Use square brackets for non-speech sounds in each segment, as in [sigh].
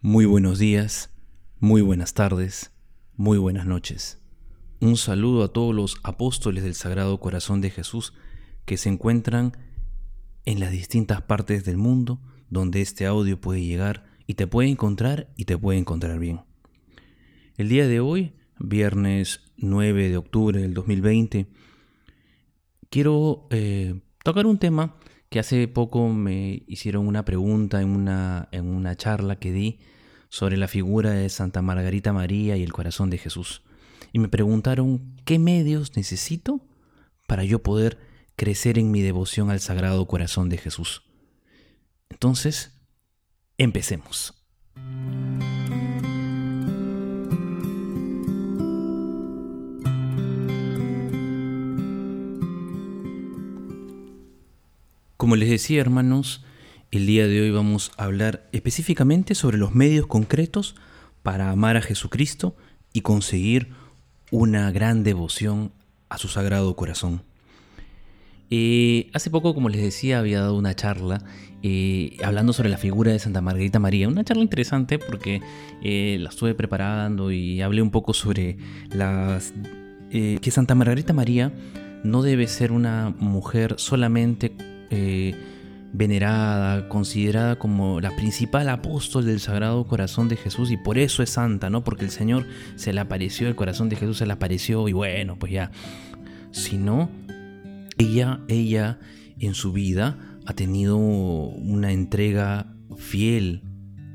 Muy buenos días, muy buenas tardes, muy buenas noches. Un saludo a todos los apóstoles del Sagrado Corazón de Jesús que se encuentran en las distintas partes del mundo donde este audio puede llegar y te puede encontrar y te puede encontrar bien. El día de hoy, viernes 9 de octubre del 2020, quiero eh, tocar un tema que hace poco me hicieron una pregunta en una, en una charla que di sobre la figura de Santa Margarita María y el corazón de Jesús. Y me preguntaron qué medios necesito para yo poder crecer en mi devoción al Sagrado Corazón de Jesús. Entonces, empecemos. Como les decía, hermanos, el día de hoy vamos a hablar específicamente sobre los medios concretos para amar a Jesucristo y conseguir una gran devoción a su sagrado corazón. Eh, hace poco, como les decía, había dado una charla eh, hablando sobre la figura de Santa Margarita María. Una charla interesante porque eh, la estuve preparando y hablé un poco sobre las, que Santa Margarita María no debe ser una mujer solamente eh, venerada, considerada como la principal apóstol del Sagrado Corazón de Jesús y por eso es santa, ¿no? Porque el Señor se le apareció, el corazón de Jesús se le apareció y bueno, pues ya. Sino ella, ella en su vida ha tenido una entrega fiel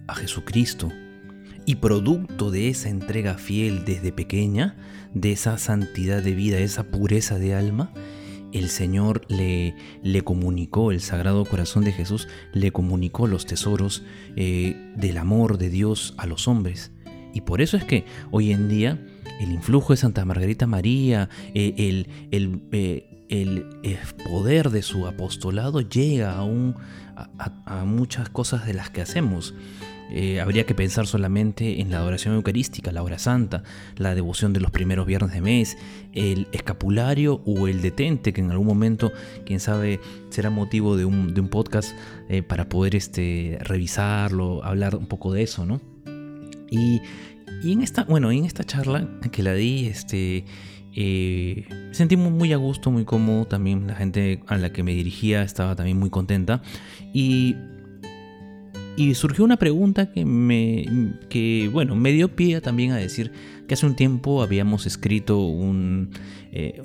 a Jesucristo. Y producto de esa entrega fiel desde pequeña, de esa santidad de vida, esa pureza de alma, el Señor le, le comunicó, el Sagrado Corazón de Jesús le comunicó los tesoros eh, del amor de Dios a los hombres. Y por eso es que hoy en día el influjo de Santa Margarita María, eh, el, el, eh, el, poder de su apostolado llega aún a muchas cosas de las que hacemos. Eh, habría que pensar solamente en la adoración eucarística, la hora santa, la devoción de los primeros viernes de mes, el escapulario o el detente, que en algún momento, quién sabe, será motivo de un, podcast eh, para poder este, revisarlo, hablar un poco de eso, ¿no? Y, en esta, bueno, en esta charla que la di, este, eh, me sentí muy, a gusto, muy cómodo. También la gente a la que me dirigía estaba también muy contenta. Y y surgió una pregunta que me, que, bueno, me dio pie también a decir que hace un tiempo habíamos escrito un, eh,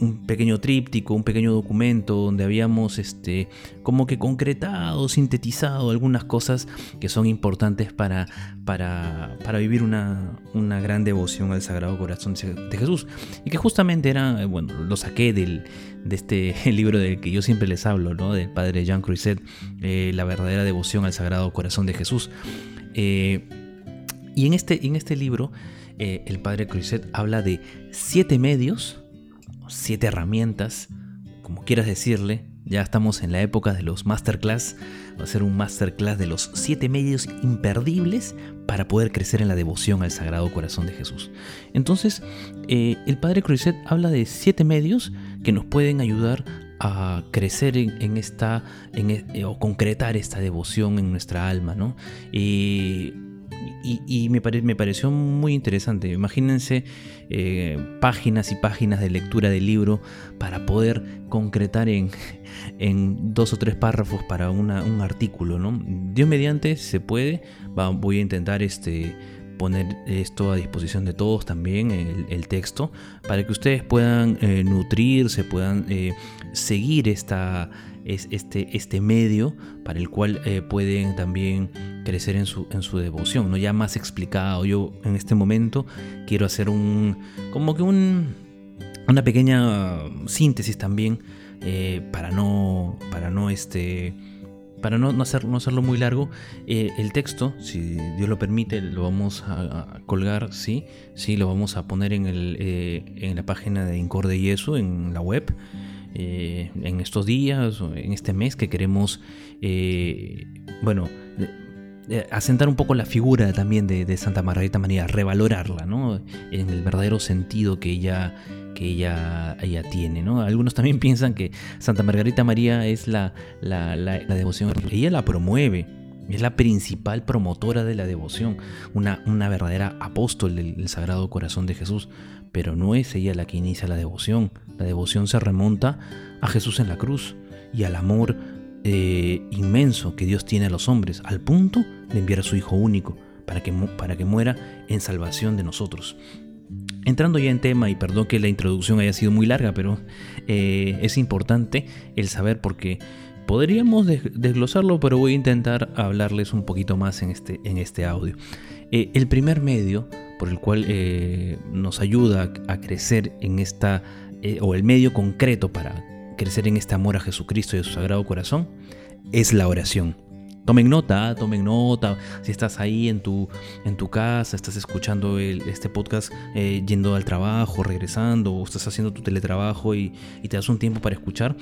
un pequeño tríptico, un pequeño documento donde habíamos este, como que concretado, sintetizado algunas cosas que son importantes para, para, para vivir una, una, gran devoción al Sagrado Corazón de Jesús. Y que justamente era, bueno, lo saqué del, de este [laughs] libro del que yo siempre les hablo, ¿no? del padre Jean Cruiset, eh, La verdadera devoción al Sagrado Corazón de Jesús. Eh, y en este, en este libro, eh, el padre Cruiset habla de siete medios siete herramientas, como quieras decirle. Ya estamos en la época de los masterclass. Va a ser un masterclass de los siete medios imperdibles para poder crecer en la devoción al Sagrado Corazón de Jesús. Entonces, eh, el Padre Cruiset habla de siete medios que nos pueden ayudar a crecer en, esta e, o concretar esta devoción en nuestra alma, ¿no? Y y, me, pareció muy interesante. Imagínense eh, páginas y páginas de lectura del libro para poder concretar [laughs] en, dos o tres párrafos para un artículo. ¿no? Dios mediante se puede. voy a intentar este, poner esto a disposición de todos también, el, texto, para que ustedes puedan eh, nutrirse, puedan eh, seguir esta, este, este medio para el cual pueden también crecer en su, en su devoción, ¿no? Ya más explicado. Yo en este momento quiero hacer un. como que un. una pequeña síntesis también. Eh, para no. para no este. Para no, no, hacer, no hacerlo muy largo, eh, el texto, si Dios lo permite, lo vamos a, colgar, sí, sí, lo vamos a poner en, el, eh, en la página de Incorde Yesu, en la web, en estos días, en este mes que queremos, bueno, eh, asentar un poco la figura también de, Santa Margarita María, revalorarla, ¿no? En el verdadero sentido que ella, que ella, ella tiene, ¿no? Algunos también [laughs] piensan que Santa Margarita María es la, la, la, devoción, ella la promueve, es la principal promotora de la devoción, una, una verdadera apóstol del, Sagrado Corazón de Jesús, pero no es ella la que inicia la devoción. La devoción se remonta a Jesús en la cruz y al amor eh, inmenso que Dios tiene a los hombres, al punto de enviar a su Hijo único para que, para que muera en salvación de nosotros. Entrando ya en tema, y perdón que la introducción haya sido muy larga, pero eh, es importante el saber porque Podríamos desglosarlo, pero voy a intentar hablarles un poquito más en este, en este audio. Eh, el primer medio por el cual eh, nos ayuda a crecer en esta, eh, o el medio concreto para crecer en este amor a Jesucristo y a su Sagrado Corazón, es la oración. Tomen nota, tomen nota. Si estás ahí en tu, en tu casa, estás escuchando este podcast yendo al trabajo, regresando, o estás haciendo tu teletrabajo y, y te das un tiempo para escuchar,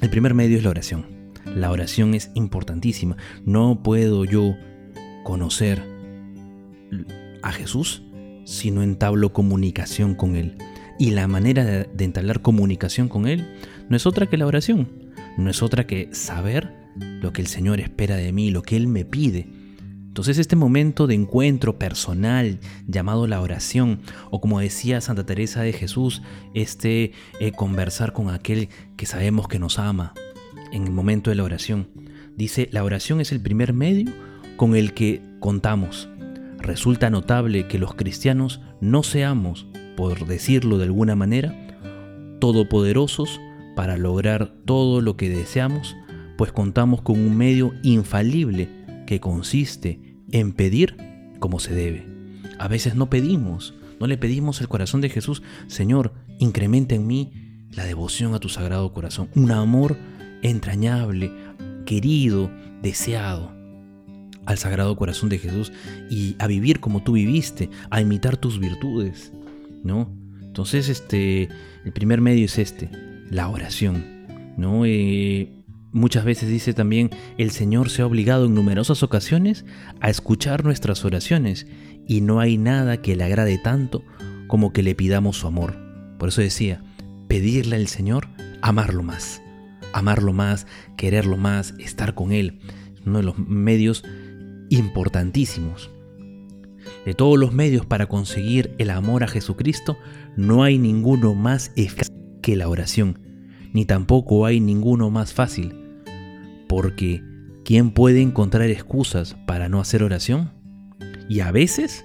el primer medio es la oración. La oración es importantísima. No puedo yo conocer a Jesús si no entablo comunicación con Él. Y la manera de, entablar comunicación con Él no es otra que la oración. No es otra que saber lo que el Señor espera de mí, lo que Él me pide. Entonces este momento de encuentro personal llamado la oración, o como decía Santa Teresa de Jesús, este eh, conversar con aquel que sabemos que nos ama en el momento de la oración. Dice, la oración es el primer medio con el que contamos. Resulta notable que los cristianos no seamos, por decirlo de alguna manera, todopoderosos para lograr todo lo que deseamos, pues contamos con un medio infalible que consiste en pedir como se debe. A veces no pedimos, no le pedimos el corazón de Jesús, Señor, incrementa en mí la devoción a tu sagrado corazón, un amor entrañable, querido, deseado al sagrado corazón de Jesús y a vivir como tú viviste, a imitar tus virtudes, ¿no? Entonces, este, el primer medio es este, la oración, ¿no? Eh, Muchas veces dice también, el Señor se ha obligado en numerosas ocasiones a escuchar nuestras oraciones y no hay nada que le agrade tanto como que le pidamos su amor. Por eso decía, pedirle al Señor, amarlo más, amarlo más, quererlo más, estar con Él. Uno de los medios importantísimos. De todos los medios para conseguir el amor a Jesucristo, no hay ninguno más eficaz que la oración, ni tampoco hay ninguno más fácil porque ¿quién puede encontrar excusas para no hacer oración? Y a veces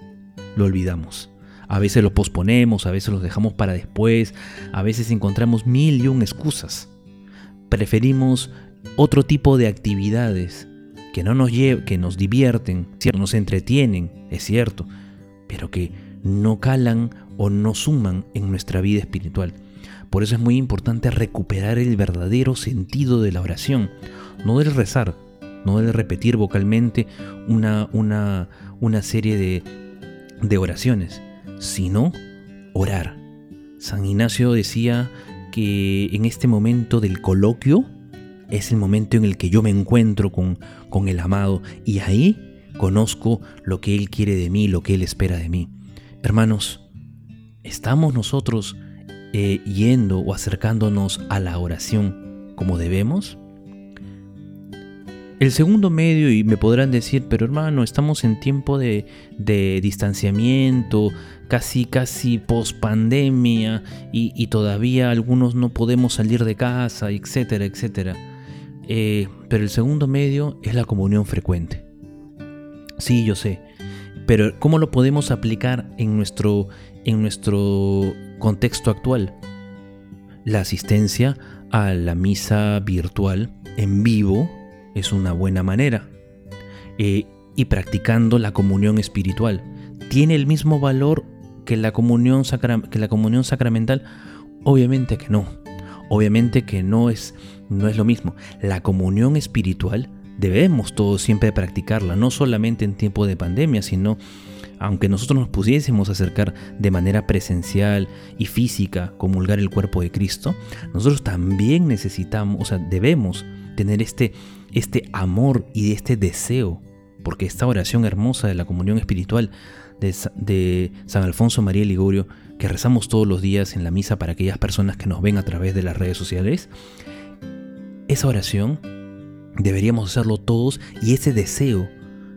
lo olvidamos. A veces lo posponemos, a veces lo dejamos para después, a veces encontramos mil y un excusas. Preferimos otro tipo de actividades que no nos que nos divierten, nos entretienen, es cierto, pero que no calan o no suman en nuestra vida espiritual. Por eso es muy importante recuperar el verdadero sentido de la oración, no del rezar, no del repetir vocalmente una, una, una serie de, de oraciones, sino orar. San Ignacio decía que en este momento del coloquio es el momento en el que yo me encuentro con, con el amado y ahí conozco lo que Él quiere de mí, lo que Él espera de mí. Hermanos, ¿estamos nosotros eh, yendo o acercándonos a la oración como debemos? El segundo medio, y me podrán decir, pero hermano, estamos en tiempo de, distanciamiento, casi, casi post pandemia, y, todavía algunos no podemos salir de casa, etcétera, etcétera. Eh, pero el segundo medio es la comunión frecuente. Sí, yo sé. Pero ¿cómo lo podemos aplicar en nuestro, en nuestro contexto actual? La asistencia a la misa virtual en vivo es una buena manera. Eh, y practicando la comunión espiritual. ¿Tiene el mismo valor que la, comunión que la comunión sacramental? Obviamente que no. Obviamente que no es, no es lo mismo. La comunión espiritual debemos todos siempre practicarla, no solamente en tiempo de pandemia, sino aunque nosotros nos pudiésemos acercar de manera presencial y física, comulgar el cuerpo de Cristo, nosotros también necesitamos, o sea, debemos tener este, este amor y este deseo, porque esta oración hermosa de la comunión espiritual de, de San Alfonso María Ligorio, que rezamos todos los días en la misa para aquellas personas que nos ven a través de las redes sociales, esa oración deberíamos hacerlo todos y ese deseo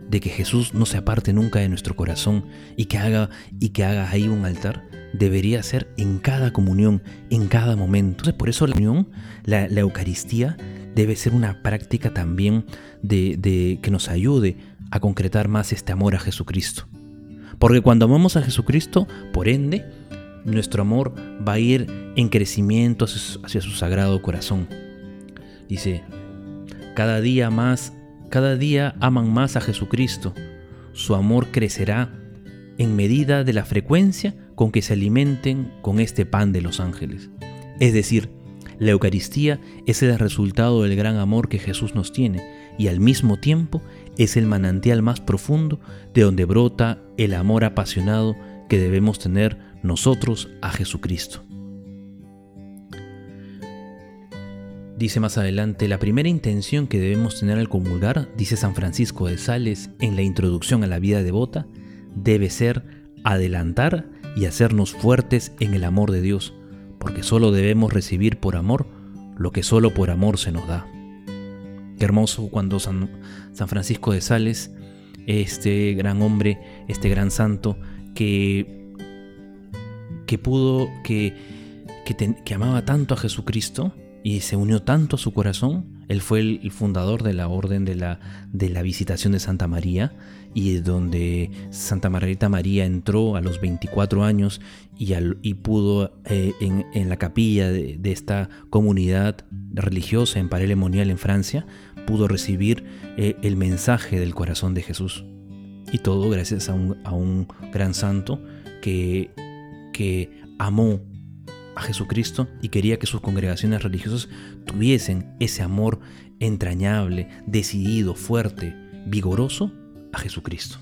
de que Jesús no se aparte nunca de nuestro corazón y que haga y que haga ahí un altar debería ser en cada comunión, en cada momento. Entonces, por eso la unión, la, Eucaristía, debe ser una práctica también de, que nos ayude a concretar más este amor a Jesucristo. Porque cuando amamos a Jesucristo, por ende, nuestro amor va a ir en crecimiento hacia su sagrado corazón. Dice, cada día más, cada día aman más a Jesucristo. Su amor crecerá en medida de la frecuencia con que se alimenten con este pan de los ángeles. Es decir, la Eucaristía es el resultado del gran amor que Jesús nos tiene y al mismo tiempo es el manantial más profundo de donde brota el amor apasionado que debemos tener nosotros a Jesucristo. Dice más adelante, la primera intención que debemos tener al comulgar, dice San Francisco de Sales en la introducción a la vida devota, debe ser adelantar y hacernos fuertes en el amor de Dios, porque solo debemos recibir por amor lo que solo por amor se nos da. Qué hermoso cuando San, Francisco de Sales, este gran hombre, este gran santo, que, que pudo, que, que, amaba tanto a Jesucristo y se unió tanto a su corazón, él fue el, fundador de la orden de la, de la visitación de Santa María y donde Santa Margarita María entró a los 24 años y, pudo eh, en, la capilla de, esta comunidad religiosa en Paray-le-Monial en Francia, pudo recibir eh, el mensaje del corazón de Jesús. Y todo gracias a un, gran santo que, que amó a Jesucristo y quería que sus congregaciones religiosas tuviesen ese amor entrañable, decidido, fuerte, vigoroso a Jesucristo.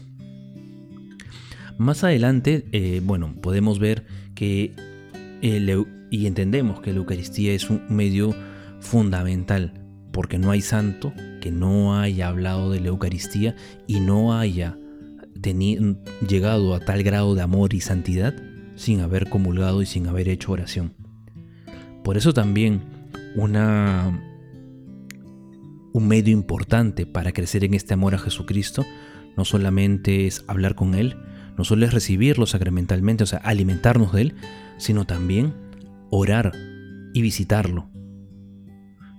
Más adelante, eh, bueno, podemos ver que y entendemos que la Eucaristía es un medio fundamental, porque no hay santo que no haya hablado de la Eucaristía y no haya llegado a tal grado de amor y santidad sin haber comulgado y sin haber hecho oración. Por eso también una, un medio importante para crecer en este amor a Jesucristo no solamente es hablar con Él, no solo es recibirlo sacramentalmente, o sea, alimentarnos de Él, sino también orar y visitarlo.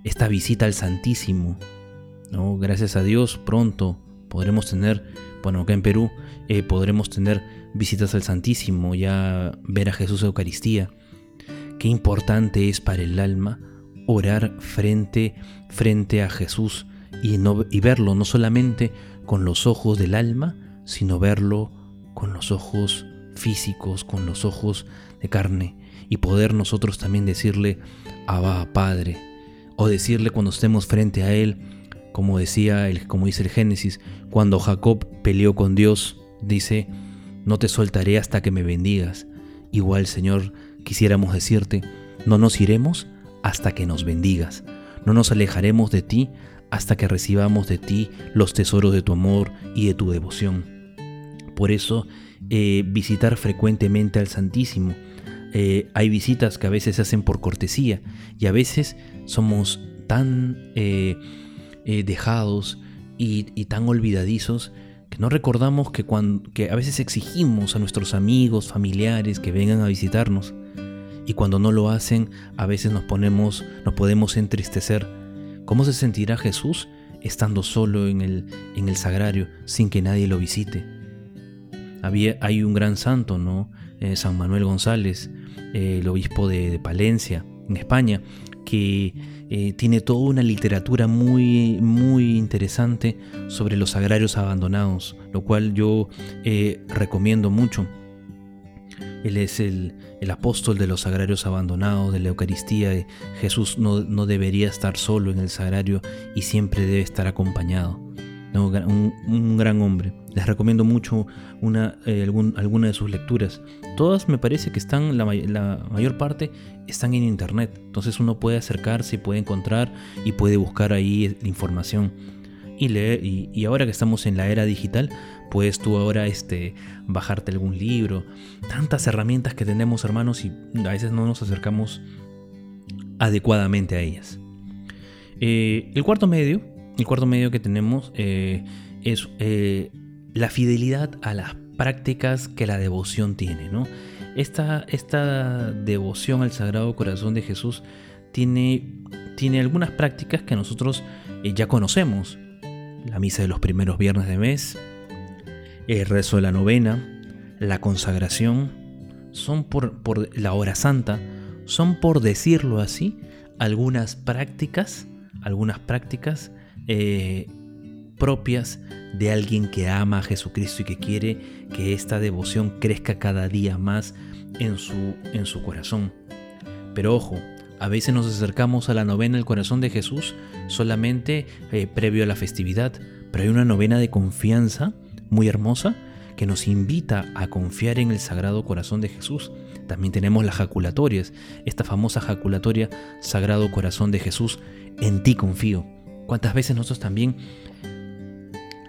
Esta visita al Santísimo, ¿no? gracias a Dios, pronto podremos tener, bueno, acá en Perú, eh, podremos tener visitas al Santísimo, ya ver a Jesús Eucaristía. Qué importante es para el alma orar frente, frente a Jesús y, no, y verlo no solamente con los ojos del alma, sino verlo con los ojos físicos, con los ojos de carne, y poder nosotros también decirle, Abba, Padre, o decirle cuando estemos frente a Él, como decía el, como dice el Génesis, cuando Jacob peleó con Dios, dice, no te soltaré hasta que me bendigas. Igual, Señor, quisiéramos decirte, no nos iremos hasta que nos bendigas, no nos alejaremos de ti hasta que recibamos de ti los tesoros de tu amor y de tu devoción. Por eso, eh, visitar frecuentemente al Santísimo. Eh, hay visitas que a veces se hacen por cortesía y a veces somos tan eh, dejados y, tan olvidadizos que no recordamos que, cuando, que a veces exigimos a nuestros amigos, familiares que vengan a visitarnos y cuando no lo hacen a veces nos ponemos, nos podemos entristecer ¿Cómo se sentirá Jesús estando solo en el, en el sagrario sin que nadie lo visite? Había, hay un gran santo, ¿no? Eh, San Manuel González, el obispo de, Palencia, en España, que eh, tiene toda una literatura muy, muy interesante sobre los sagrarios abandonados, lo cual yo recomiendo mucho. Él es el, apóstol de los sagrarios abandonados, de la Eucaristía. Jesús no, debería estar solo en el sagrario y siempre debe estar acompañado. Un, gran hombre. Les recomiendo mucho una, eh, alguna de sus lecturas. Todas me parece que están, la, mayor parte están en internet. Entonces uno puede acercarse puede encontrar y puede buscar ahí información y leer. y ahora que estamos en la era digital, Puedes tú ahora este, bajarte algún libro. Tantas herramientas que tenemos, hermanos, y a veces no nos acercamos adecuadamente a ellas. Eh, el cuarto medio el cuarto medio que tenemos eh, es eh, la fidelidad a las prácticas que la devoción tiene. ¿no? Esta, esta devoción al Sagrado Corazón de Jesús tiene, tiene algunas prácticas que nosotros eh, ya conocemos. La misa de los primeros viernes de mes, el rezo de la novena, la consagración, son por, por la hora santa, son por decirlo así, algunas prácticas, algunas prácticas eh, propias de alguien que ama a Jesucristo y que quiere que esta devoción crezca cada día más en su, en su corazón. Pero ojo, a veces nos acercamos a la novena del corazón de Jesús solamente eh, previo a la festividad, pero hay una novena de confianza muy hermosa que nos invita a confiar en el Sagrado Corazón de Jesús. También tenemos las jaculatorias, esta famosa jaculatoria Sagrado Corazón de Jesús, en ti confío. ¿Cuántas veces nosotros también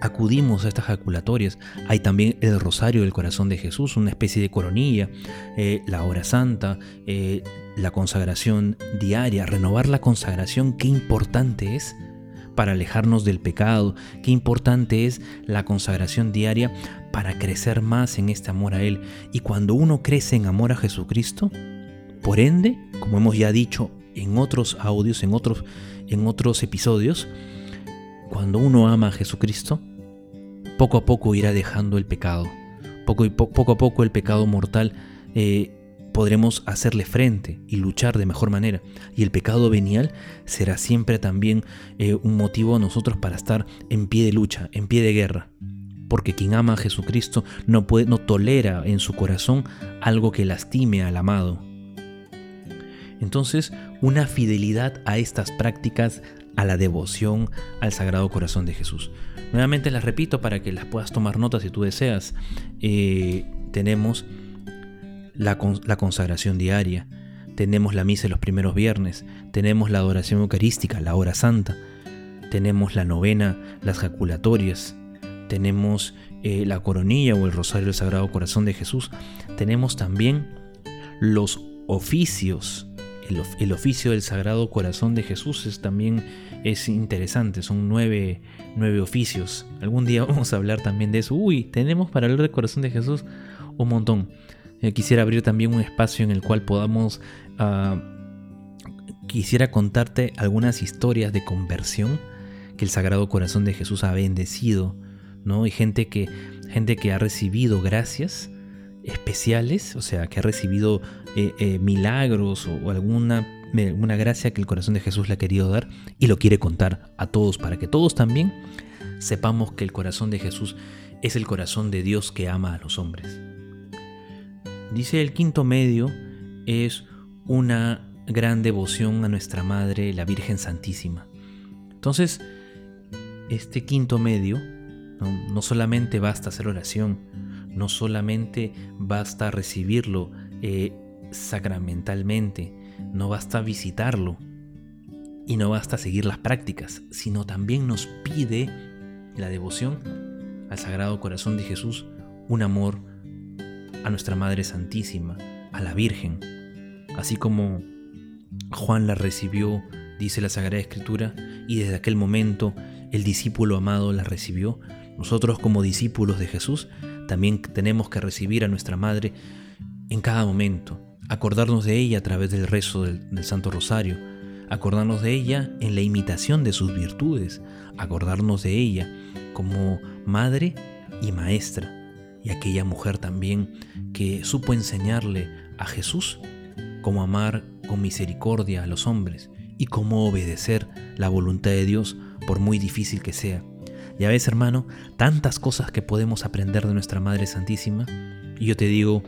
acudimos a estas jaculatorias? Hay también el Rosario del Corazón de Jesús, una especie de coronilla, eh, la hora santa, eh, la consagración diaria, renovar la consagración, qué importante es para alejarnos del pecado, qué importante es la consagración diaria para crecer más en este amor a Él. Y cuando uno crece en amor a Jesucristo, por ende, como hemos ya dicho en otros audios, en otros, en otros episodios, cuando uno ama a Jesucristo, poco a poco irá dejando el pecado. Poco, poco a poco el pecado mortal eh, podremos hacerle frente y luchar de mejor manera. Y el pecado venial será siempre también eh, un motivo a nosotros para estar en pie de lucha, en pie de guerra. Porque quien ama a Jesucristo no, puede, no tolera en su corazón algo que lastime al amado. Entonces, una fidelidad a estas prácticas, a la devoción al Sagrado Corazón de Jesús. Nuevamente las repito para que las puedas tomar nota si tú deseas. Eh, tenemos la, consagración diaria, tenemos la misa los primeros viernes, tenemos la adoración eucarística, la hora santa, tenemos la novena, las jaculatorias, tenemos eh, la coronilla o el rosario del Sagrado Corazón de Jesús, tenemos también los oficios. El, oficio del Sagrado Corazón de Jesús es, también es interesante, son nueve, nueve oficios. Algún día [laughs] vamos a hablar también de eso. Uy, tenemos para hablar del Corazón de Jesús un montón. Eh, quisiera abrir también un espacio en el cual podamos... Ah, quisiera contarte algunas historias de conversión que el Sagrado Corazón de Jesús ha bendecido, ¿no? Y gente que, gente que ha recibido gracias especiales, o sea, que ha recibido eh, eh, milagros o, alguna, alguna gracia que el corazón de Jesús le ha querido dar y lo quiere contar a todos para que todos también sepamos que el corazón de Jesús es el corazón de Dios que ama a los hombres. Dice el quinto medio es una gran devoción a nuestra Madre, la Virgen Santísima. Entonces, este quinto medio no, solamente basta hacer oración, no solamente basta recibirlo eh, sacramentalmente, no basta visitarlo y no basta seguir las prácticas, sino también nos pide la devoción al Sagrado Corazón de Jesús un amor a nuestra Madre Santísima, a la Virgen, así como Juan la recibió, dice la Sagrada Escritura, y desde aquel momento el discípulo amado la recibió, nosotros como discípulos de Jesús también tenemos que recibir a nuestra Madre en cada momento, acordarnos de ella a través del rezo del, Santo Rosario, acordarnos de ella en la imitación de sus virtudes, acordarnos de ella como madre y maestra, y aquella mujer también que supo enseñarle a Jesús cómo amar con misericordia a los hombres y cómo obedecer la voluntad de Dios por muy difícil que sea. Ya ves, hermano, tantas cosas que podemos aprender de nuestra Madre Santísima. Y yo te digo,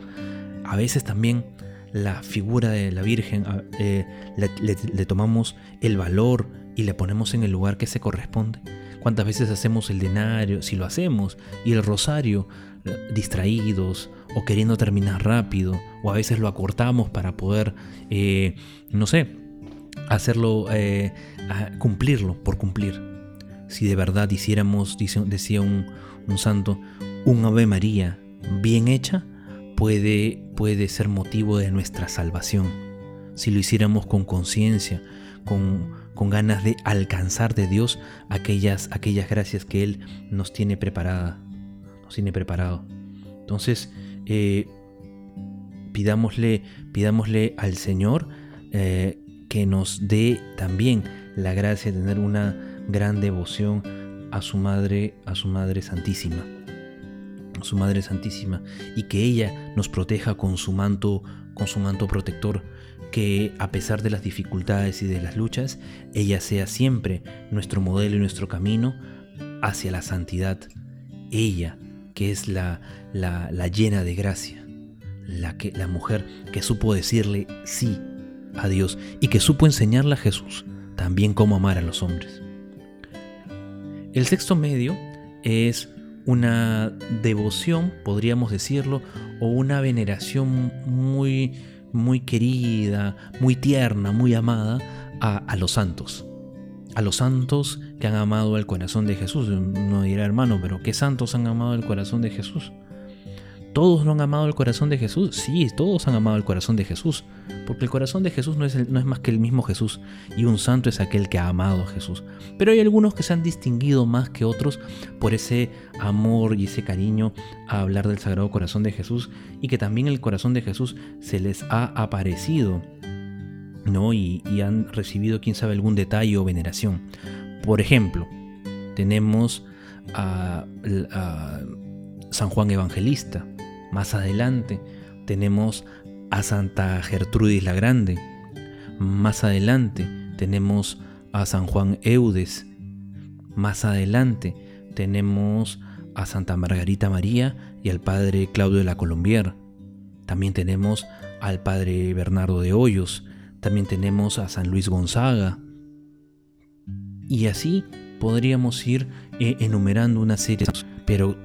a veces también la figura de la Virgen eh, le, tomamos el valor y le ponemos en el lugar que se corresponde. ¿Cuántas veces hacemos el denario, si lo hacemos, y el rosario distraídos o queriendo terminar rápido o a veces lo acortamos para poder, eh, no sé, hacerlo, eh, cumplirlo por cumplir. Si de verdad hiciéramos, decía un, santo, un Ave María bien hecha, puede, puede ser motivo de nuestra salvación. Si lo hiciéramos con conciencia, con, con ganas de alcanzar de Dios aquellas, aquellas gracias que Él nos tiene preparada, nos tiene preparado. Entonces, eh, pidámosle, pidámosle al Señor eh, que nos dé también la gracia de tener una gran devoción a su madre, a su madre santísima, a su madre santísima, y que ella nos proteja con su manto, con su manto protector, que a pesar de las dificultades y de las luchas, ella sea siempre nuestro modelo y nuestro camino hacia la santidad. Ella, que es la, llena de gracia, la, que, la mujer que supo decirle sí a Dios y que supo enseñarle a Jesús también cómo amar a los hombres. El sexto medio es una devoción, podríamos decirlo, o una veneración muy, muy querida, muy tierna, muy amada a, los santos. A los santos que han amado el corazón de Jesús. No dirá hermano, pero ¿qué santos han amado el corazón de Jesús? ¿Todos no han amado el corazón de Jesús? Sí, todos han amado el corazón de Jesús, porque el corazón de Jesús no es, no es, más que el mismo Jesús, y un santo es aquel que ha amado a Jesús. Pero hay algunos que se han distinguido más que otros por ese amor y ese cariño a hablar del Sagrado Corazón de Jesús, y que también el corazón de Jesús se les ha aparecido, ¿no? Y, han recibido, quién sabe, algún detalle o veneración. Por ejemplo, tenemos a San Juan Evangelista, más adelante tenemos a Santa Gertrudis la Grande. Más adelante tenemos a San Juan Eudes. Más adelante tenemos a Santa Margarita María y al Padre Claudio de la Colombier. También tenemos al Padre Bernardo de Hoyos. También tenemos a San Luis Gonzaga. Y así podríamos ir eh, enumerando una serie. Pero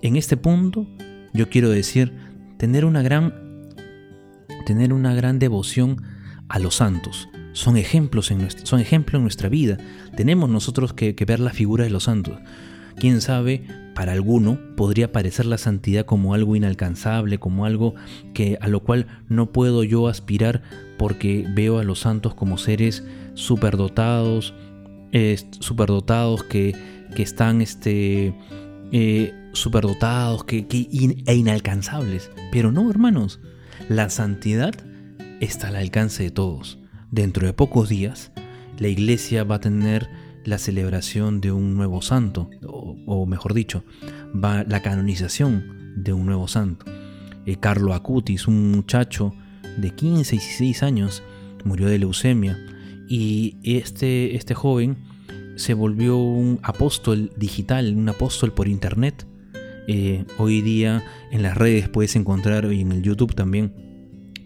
en este punto yo quiero decir, tener una gran, tener una gran devoción a los santos. Son ejemplos, en nuestra, son en nuestra vida. Tenemos nosotros que, ver la figura de los santos. Quién sabe, para alguno podría parecer la santidad como algo inalcanzable, como algo que a lo cual no puedo yo aspirar porque veo a los santos como seres superdotados, superdotados que, que están este, eh, superdotados que, e inalcanzables. Pero no, hermanos, la santidad está al alcance de todos. Dentro de pocos días, la iglesia va a tener la celebración de un nuevo santo, o, mejor dicho, va la canonización de un nuevo santo. Eh, Carlo Acutis, un muchacho de 15, 16 años, murió de leucemia y este, este joven se volvió un apóstol digital, un apóstol por internet. Eh, hoy día en las redes puedes encontrar, y en el YouTube también,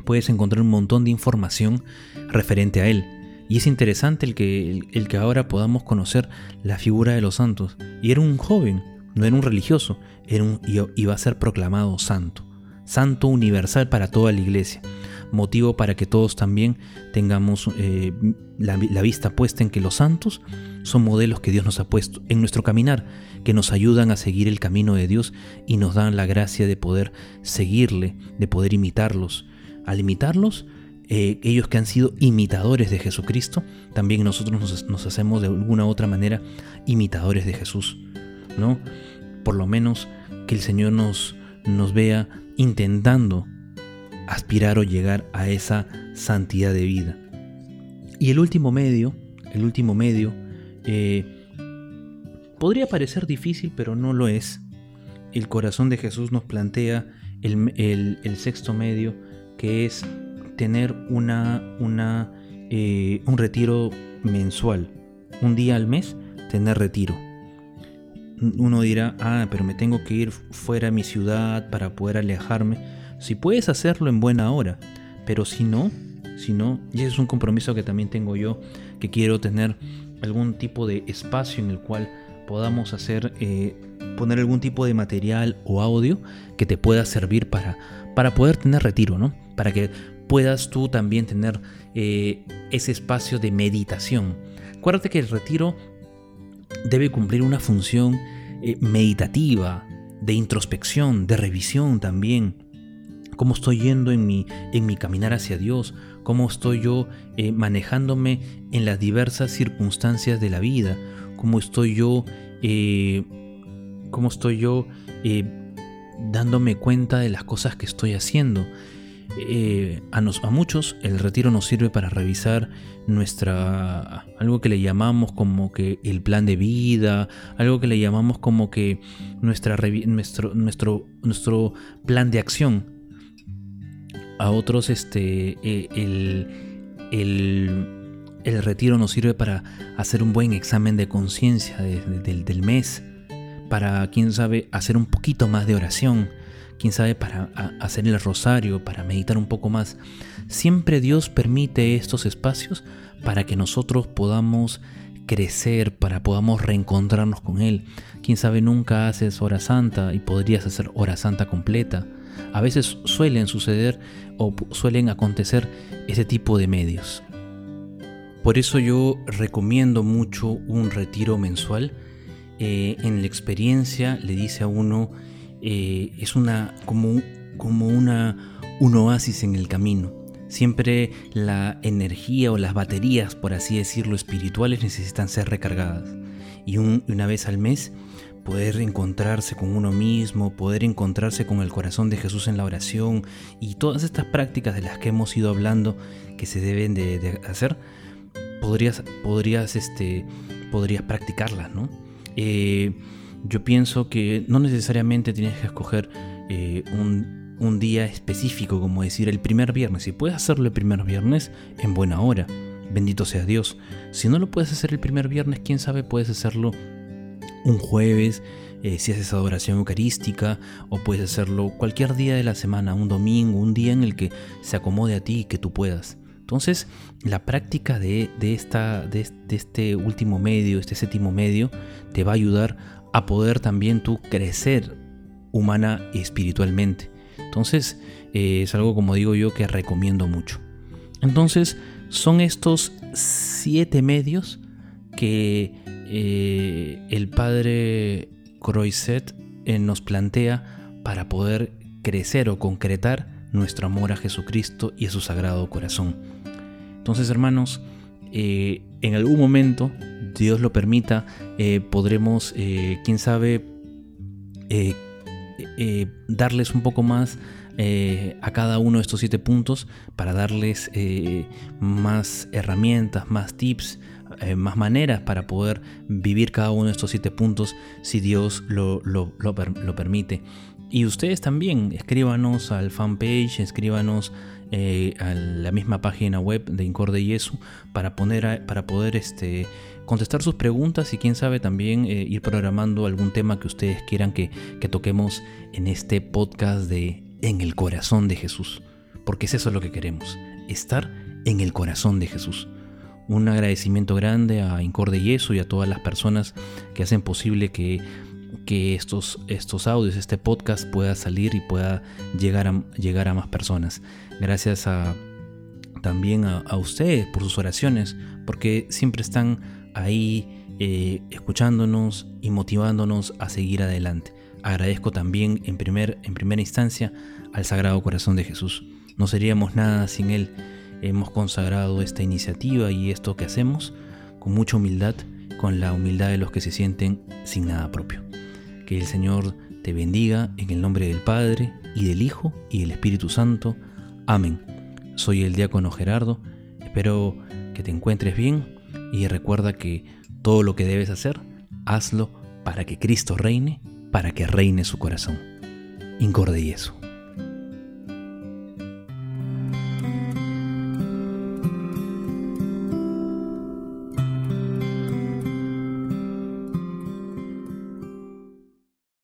puedes encontrar un montón de información referente a él. Y es interesante el que, el, que ahora podamos conocer la figura de los santos. Y era un joven, no era un religioso, era un, iba a ser proclamado santo. Santo universal para toda la iglesia motivo para que todos también tengamos eh, la, vista puesta en que los santos son modelos que Dios nos ha puesto en nuestro caminar, que nos ayudan a seguir el camino de Dios y nos dan la gracia de poder seguirle, de poder imitarlos. Al imitarlos, eh, ellos que han sido imitadores de Jesucristo, también nosotros nos, hacemos de alguna u otra manera imitadores de Jesús, ¿no? Por lo menos que el Señor nos, nos vea intentando aspirar o llegar a esa santidad de vida. Y el último medio, el último medio, eh, podría parecer difícil, pero no lo es. El corazón de Jesús nos plantea el, sexto medio, que es tener una, una, eh, un retiro mensual. Un día al mes, tener retiro. Uno dirá, ah, pero me tengo que ir fuera de mi ciudad para poder alejarme si puedes hacerlo en buena hora, pero si no, si no, y ese es un compromiso que también tengo yo, que quiero tener algún tipo de espacio en el cual podamos hacer, eh, poner algún tipo de material o audio que te pueda servir para, para poder tener retiro, ¿no? Para que puedas tú también tener eh, ese espacio de meditación. Acuérdate que el retiro debe cumplir una función eh, meditativa, de introspección, de revisión también cómo estoy yendo en mi, en mi caminar hacia Dios, cómo estoy yo eh, manejándome en las diversas circunstancias de la vida, cómo estoy yo, eh, cómo estoy yo eh, dándome cuenta de las cosas que estoy haciendo. a, nos, a muchos el retiro nos sirve para revisar nuestra algo que le llamamos como que el plan de vida, algo que le llamamos como que nuestra nuestro nuestro nuestro plan de acción a otros este, eh, el, el, retiro nos sirve para hacer un buen examen de conciencia del mes, para, quién sabe, hacer un poquito más de oración, quién sabe, para hacer el rosario, para meditar un poco más. Siempre Dios permite estos espacios para que nosotros podamos crecer, para podamos reencontrarnos con Él. Quién sabe, nunca haces hora santa y podrías hacer hora santa completa. A veces suelen suceder o suelen acontecer ese tipo de medios. Por eso yo recomiendo mucho un retiro mensual. Eh, en la experiencia le dice a uno, eh, es una como, como una, un oasis en el camino. Siempre la energía o las baterías, por así decirlo, espirituales necesitan ser recargadas. Y una vez al mes poder encontrarse con uno mismo, poder encontrarse con el corazón de Jesús en la oración y todas estas prácticas de las que hemos ido hablando que se deben de, hacer, podrías, podrías, este, podrías practicarlas, ¿no? Eh, yo pienso que no necesariamente tienes que escoger eh, un, un día específico, como decir el primer viernes. Si puedes hacerlo el primer viernes, en buena hora. Bendito sea Dios. Si no lo puedes hacer el primer viernes, quién sabe, puedes hacerlo un jueves, eh, si haces adoración eucarística, o puedes hacerlo cualquier día de la semana, un domingo, un día en el que se acomode a ti y que tú puedas. Entonces, la práctica de, esta, de, este último medio, este séptimo medio, te va a ayudar a poder también tú crecer humana y espiritualmente. Entonces, eh, es algo, como digo yo, que recomiendo mucho. Entonces, son estos siete medios que eh, el padre Croiset eh, nos plantea para poder crecer o concretar nuestro amor a Jesucristo y a su sagrado corazón. Entonces, hermanos, eh, en algún momento, Dios lo permita, podremos, quién sabe, darles un poco más a cada uno de estos siete puntos para darles más herramientas, más tips, eh, más maneras para poder vivir cada uno de estos siete puntos si Dios lo, lo, lo, permite. Y ustedes también, escríbanos al fanpage, escríbanos eh, a la misma página web de Incorde Yesu para, poner para poder este, contestar sus preguntas y quién sabe también eh, ir programando algún tema que ustedes quieran que, que toquemos en este podcast de En el corazón de Jesús. Porque es eso lo que queremos, estar en el corazón de Jesús. Un agradecimiento grande a Incorde Yeso y a todas las personas que hacen posible que, que estos, estos audios, este podcast pueda salir y pueda llegar a, llegar a más personas. Gracias también a, ustedes por sus oraciones, porque siempre están ahí eh, escuchándonos y motivándonos a seguir adelante. Agradezco también en, primer, en primera instancia al Sagrado Corazón de Jesús. No seríamos nada sin Él hemos consagrado esta iniciativa y esto que hacemos con mucha humildad, con la humildad de los que se sienten sin nada propio. Que el Señor te bendiga en el nombre del Padre y del Hijo y del Espíritu Santo. Amén. Soy el diácono Gerardo, espero que te encuentres bien y recuerda que todo lo que debes hacer, hazlo para que Cristo reine, para que reine su corazón. Incorde y eso.